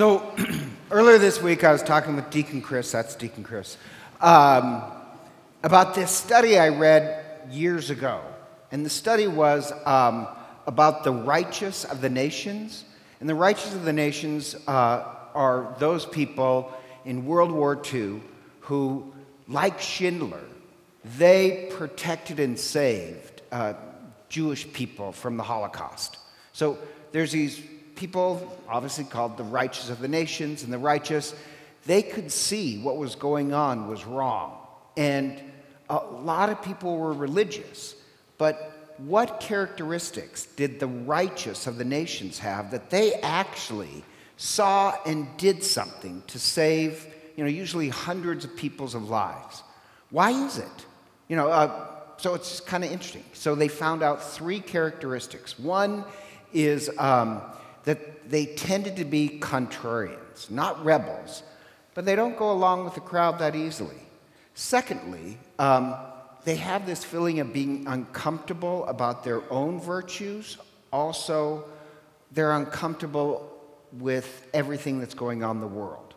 So earlier this week, I was talking with Deacon Chris, that's Deacon Chris, um, about this study I read years ago. And the study was um, about the righteous of the nations. And the righteous of the nations uh, are those people in World War II who, like Schindler, they protected and saved uh, Jewish people from the Holocaust. So there's these people, obviously called the righteous of the nations, and the righteous, they could see what was going on was wrong. And a lot of people were religious. But what characteristics did the righteous of the nations have that they actually saw and did something to save, you know, usually hundreds of people's of lives? Why is it? You know, uh, so it's kind of interesting. So they found out three characteristics. One is um, that they tended to be contrarians, not rebels, but they don't go along with the crowd that easily. Secondly, um, they have this feeling of being uncomfortable about their own virtues. Also, they're uncomfortable with everything that's going on in the world.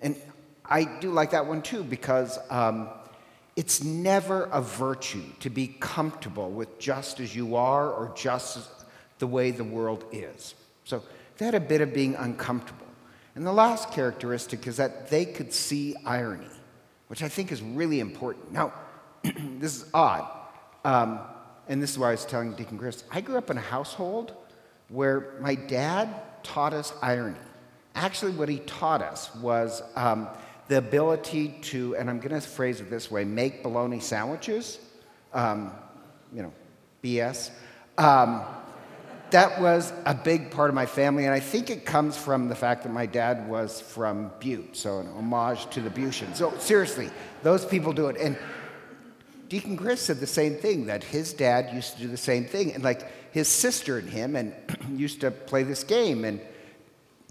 And I do like that one too because um, it's never a virtue to be comfortable with just as you are or just the way the world is. So they had a bit of being uncomfortable. And the last characteristic is that they could see irony, which I think is really important. Now, this is odd, um, and this is why I was telling Deacon Chris. I grew up in a household where my dad taught us irony. Actually, what he taught us was um, the ability to, and I'm going to phrase it this way, make bologna sandwiches. Um, you know, BS. That was a big part of my family, and I think it comes from the fact that my dad was from Butte, so an homage to the Butians. So seriously, those people do it. And Deacon Chris said the same thing that his dad used to do the same thing, and like his sister and him, and used to play this game, and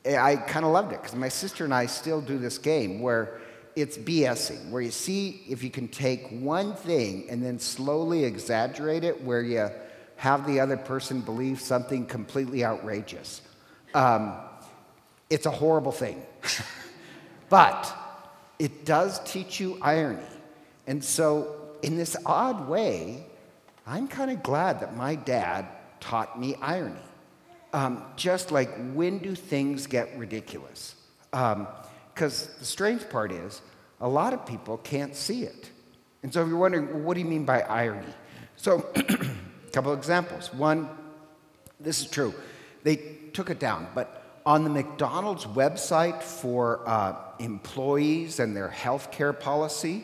I kind of loved it because my sister and I still do this game where it's BSing, where you see if you can take one thing and then slowly exaggerate it, where you have the other person believe something completely outrageous. Um, it's a horrible thing. but it does teach you irony. And so, in this odd way, I'm kind of glad that my dad taught me irony. Um, just like when do things get ridiculous? Because um, the strange part is, a lot of people can't see it. And so, if you're wondering, well, what do you mean by irony? So, Couple examples. One, this is true. They took it down, but on the McDonald's website for uh, employees and their health care policy,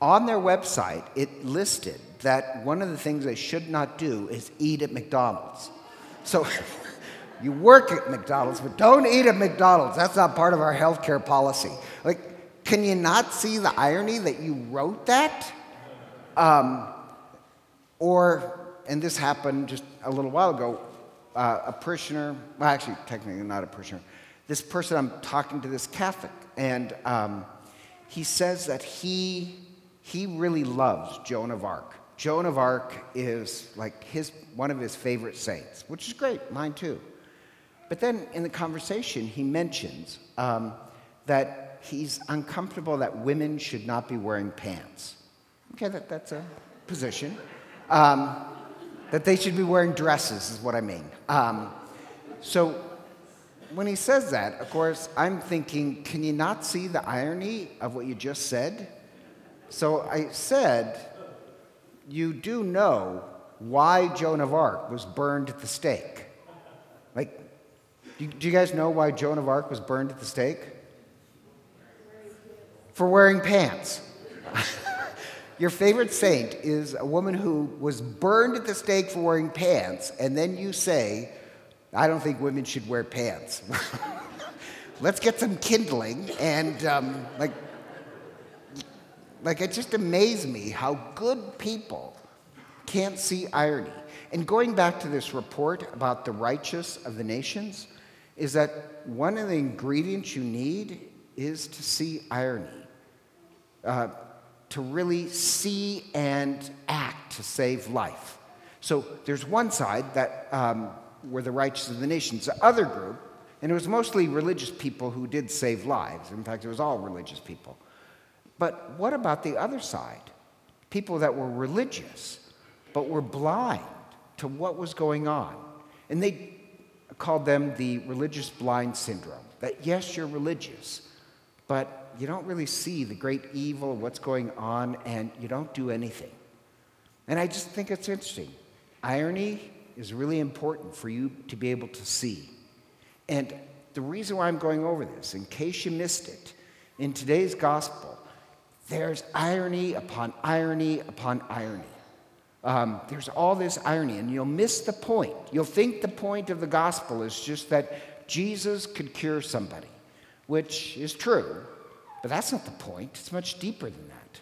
on their website, it listed that one of the things they should not do is eat at McDonald's. So you work at McDonald's, but don't eat at McDonald's. That's not part of our health care policy. Like, can you not see the irony that you wrote that? Um, or and this happened just a little while ago. Uh, a parishioner, well, actually, technically not a parishioner, this person, I'm talking to this Catholic, and um, he says that he, he really loves Joan of Arc. Joan of Arc is like his, one of his favorite saints, which is great, mine too. But then in the conversation, he mentions um, that he's uncomfortable that women should not be wearing pants. Okay, that, that's a position. Um, that they should be wearing dresses, is what I mean. Um, so when he says that, of course, I'm thinking, can you not see the irony of what you just said? So I said, you do know why Joan of Arc was burned at the stake. Like, do do you guys know why Joan of Arc was burned at the stake? For wearing pants. Your favorite saint is a woman who was burned at the stake for wearing pants, and then you say, I don't think women should wear pants. Let's get some kindling and um, like, like it just amazed me how good people can't see irony. And going back to this report about the righteous of the nations, is that one of the ingredients you need is to see irony. Uh, to really see and act to save life. So there's one side that um, were the righteous of the nations. The other group, And it was mostly religious people who did save lives. In fact, it was all religious people. But what about the other side? People that were religious, but were blind to what was going on. And they called them the religious blind syndrome. That yes, you're religious, but you don't really see the great evil what's going on, and you don't do anything. And I just think it's interesting. Irony is really important for you to be able to see. And the reason why I'm going over this, in case you missed it, in today's gospel, there's irony upon irony upon irony. Um, there's all this irony, and you'll miss the point. You'll think the point of the gospel is just that Jesus could cure somebody, which is true, but that's not the point. It's much deeper than that.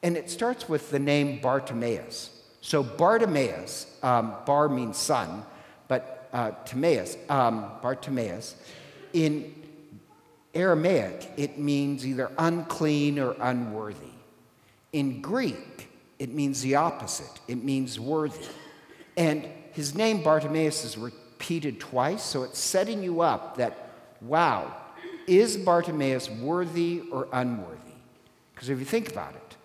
And it starts with the name Bartimaeus. So, Bartimaeus, um, Bar means son, but uh, Timaeus, um, Bartimaeus, in Aramaic, it means either unclean or unworthy. In Greek, it means the opposite. It means worthy. And his name, Bartimaeus, is repeated twice, so it's setting you up that, wow, is Bartimaeus worthy or unworthy? Because if you think about it,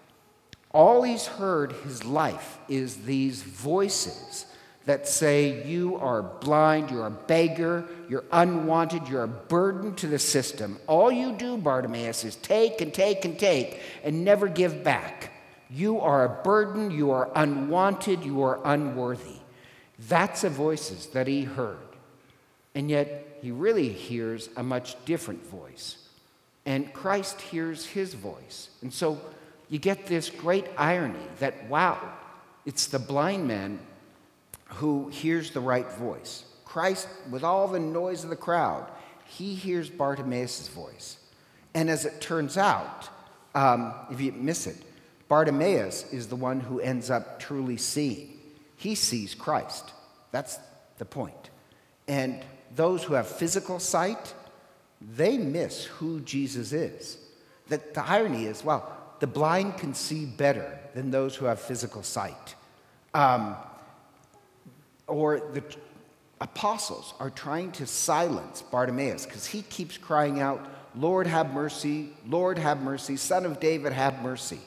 all he's heard his life is these voices that say, You are blind, you're a beggar, you're unwanted, you're a burden to the system. All you do, Bartimaeus, is take and take and take and never give back. You are a burden, you are unwanted, you are unworthy. That's the voices that he heard. And yet, he really hears a much different voice. And Christ hears his voice. And so you get this great irony that, wow, it's the blind man who hears the right voice. Christ, with all the noise of the crowd, he hears Bartimaeus' voice. And as it turns out, um, if you miss it, Bartimaeus is the one who ends up truly seeing. He sees Christ. That's the point. And those who have physical sight, they miss who Jesus is. That the irony is, well, the blind can see better than those who have physical sight. Um, or the apostles are trying to silence Bartimaeus because he keeps crying out, Lord, have mercy, Lord, have mercy, Son of David, have mercy.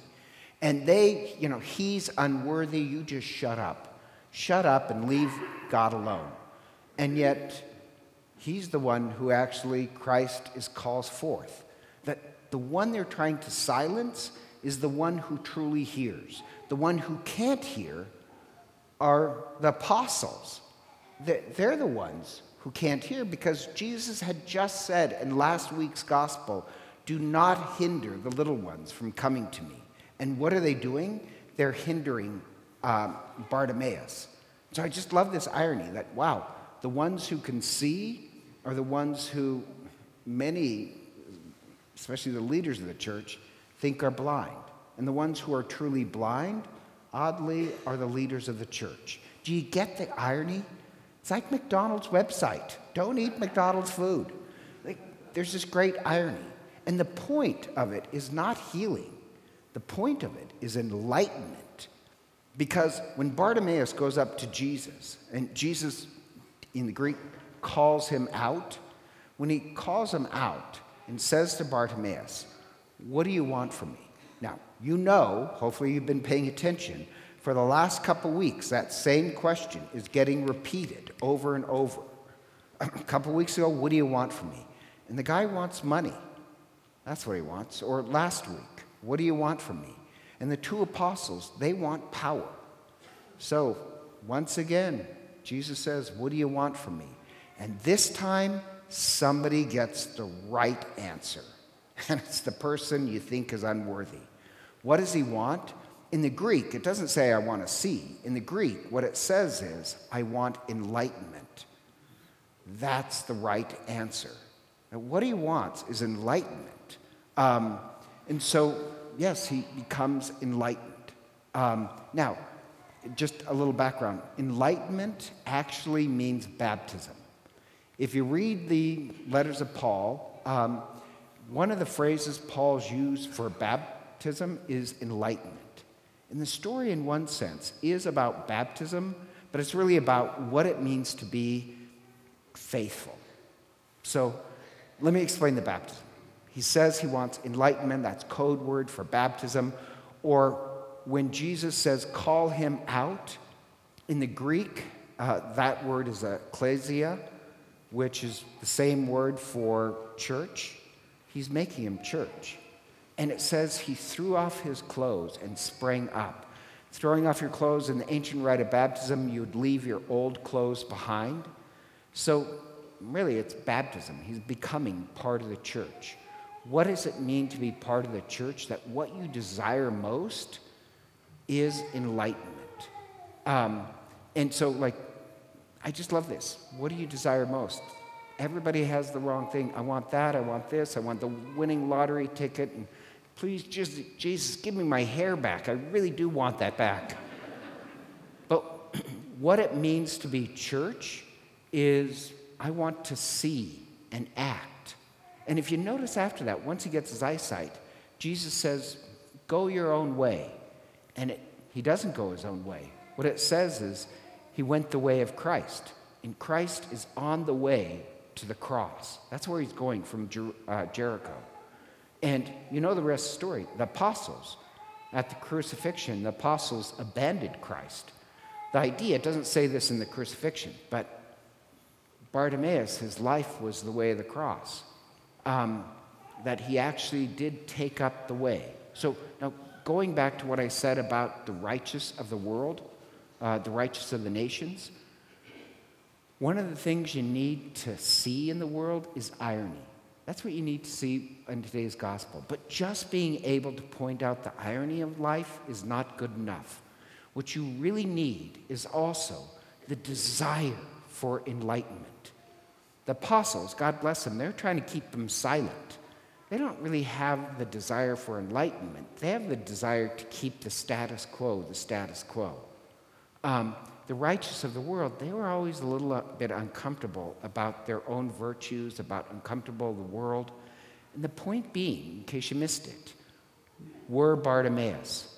And they, you know, he's unworthy, you just shut up. Shut up and leave God alone. And yet, he's the one who actually Christ is calls forth. That the one they're trying to silence is the one who truly hears. The one who can't hear are the apostles. They're the ones who can't hear because Jesus had just said in last week's gospel, Do not hinder the little ones from coming to me. And what are they doing? They're hindering um, Bartimaeus. So I just love this irony that, wow, the ones who can see are the ones who many, especially the leaders of the church, think are blind. And the ones who are truly blind, oddly, are the leaders of the church. Do you get the irony? It's like McDonald's website don't eat McDonald's food. Like, there's this great irony. And the point of it is not healing, the point of it is enlightenment. Because when Bartimaeus goes up to Jesus, and Jesus in the Greek calls him out, when he calls him out and says to Bartimaeus, What do you want from me? Now, you know, hopefully you've been paying attention, for the last couple weeks, that same question is getting repeated over and over. A couple weeks ago, what do you want from me? And the guy wants money. That's what he wants. Or last week, what do you want from me? And the two apostles, they want power. So, once again, Jesus says, What do you want from me? And this time, somebody gets the right answer. And it's the person you think is unworthy. What does he want? In the Greek, it doesn't say, I want to see. In the Greek, what it says is, I want enlightenment. That's the right answer. Now, what he wants is enlightenment. Um, and so, yes, he becomes enlightened. Um, now, just a little background enlightenment actually means baptism. If you read the letters of Paul, um, one of the phrases Paul's used for baptism is enlightenment. And the story, in one sense, is about baptism, but it's really about what it means to be faithful. So let me explain the baptism. He says he wants enlightenment, that's code word for baptism. Or when Jesus says, call him out, in the Greek, uh, that word is ecclesia, which is the same word for church. He's making him church. And it says he threw off his clothes and sprang up. Throwing off your clothes in the ancient rite of baptism, you'd leave your old clothes behind. So, really, it's baptism. He's becoming part of the church. What does it mean to be part of the church? That what you desire most is enlightenment. Um, and so, like, I just love this. What do you desire most? Everybody has the wrong thing. I want that. I want this. I want the winning lottery ticket. And please, just, Jesus, give me my hair back. I really do want that back. but what it means to be church is I want to see and act. And if you notice after that, once he gets his eyesight, Jesus says, Go your own way. And it, he doesn't go his own way. What it says is, he went the way of Christ. And Christ is on the way to the cross. That's where he's going from Jer- uh, Jericho. And you know the rest of the story. The apostles, at the crucifixion, the apostles abandoned Christ. The idea, it doesn't say this in the crucifixion, but Bartimaeus, his life was the way of the cross. Um, that he actually did take up the way. So now, going back to what I said about the righteous of the world, uh, the righteous of the nations. One of the things you need to see in the world is irony. That's what you need to see in today's gospel. But just being able to point out the irony of life is not good enough. What you really need is also the desire for enlightenment. The apostles, God bless them, they're trying to keep them silent. They don't really have the desire for enlightenment. They have the desire to keep the status quo the status quo. Um, the righteous of the world, they were always a little uh, bit uncomfortable about their own virtues, about uncomfortable the world. And the point being, in case you missed it, were Bartimaeus.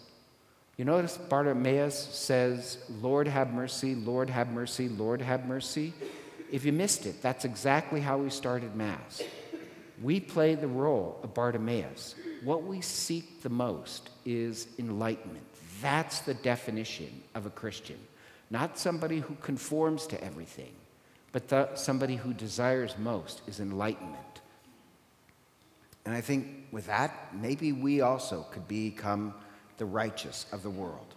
You notice Bartimaeus says, Lord have mercy, Lord have mercy, Lord have mercy. If you missed it, that's exactly how we started Mass. We play the role of Bartimaeus. What we seek the most is enlightenment. That's the definition of a Christian. Not somebody who conforms to everything, but the, somebody who desires most is enlightenment. And I think with that, maybe we also could become the righteous of the world.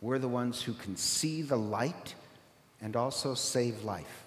We're the ones who can see the light and also save life.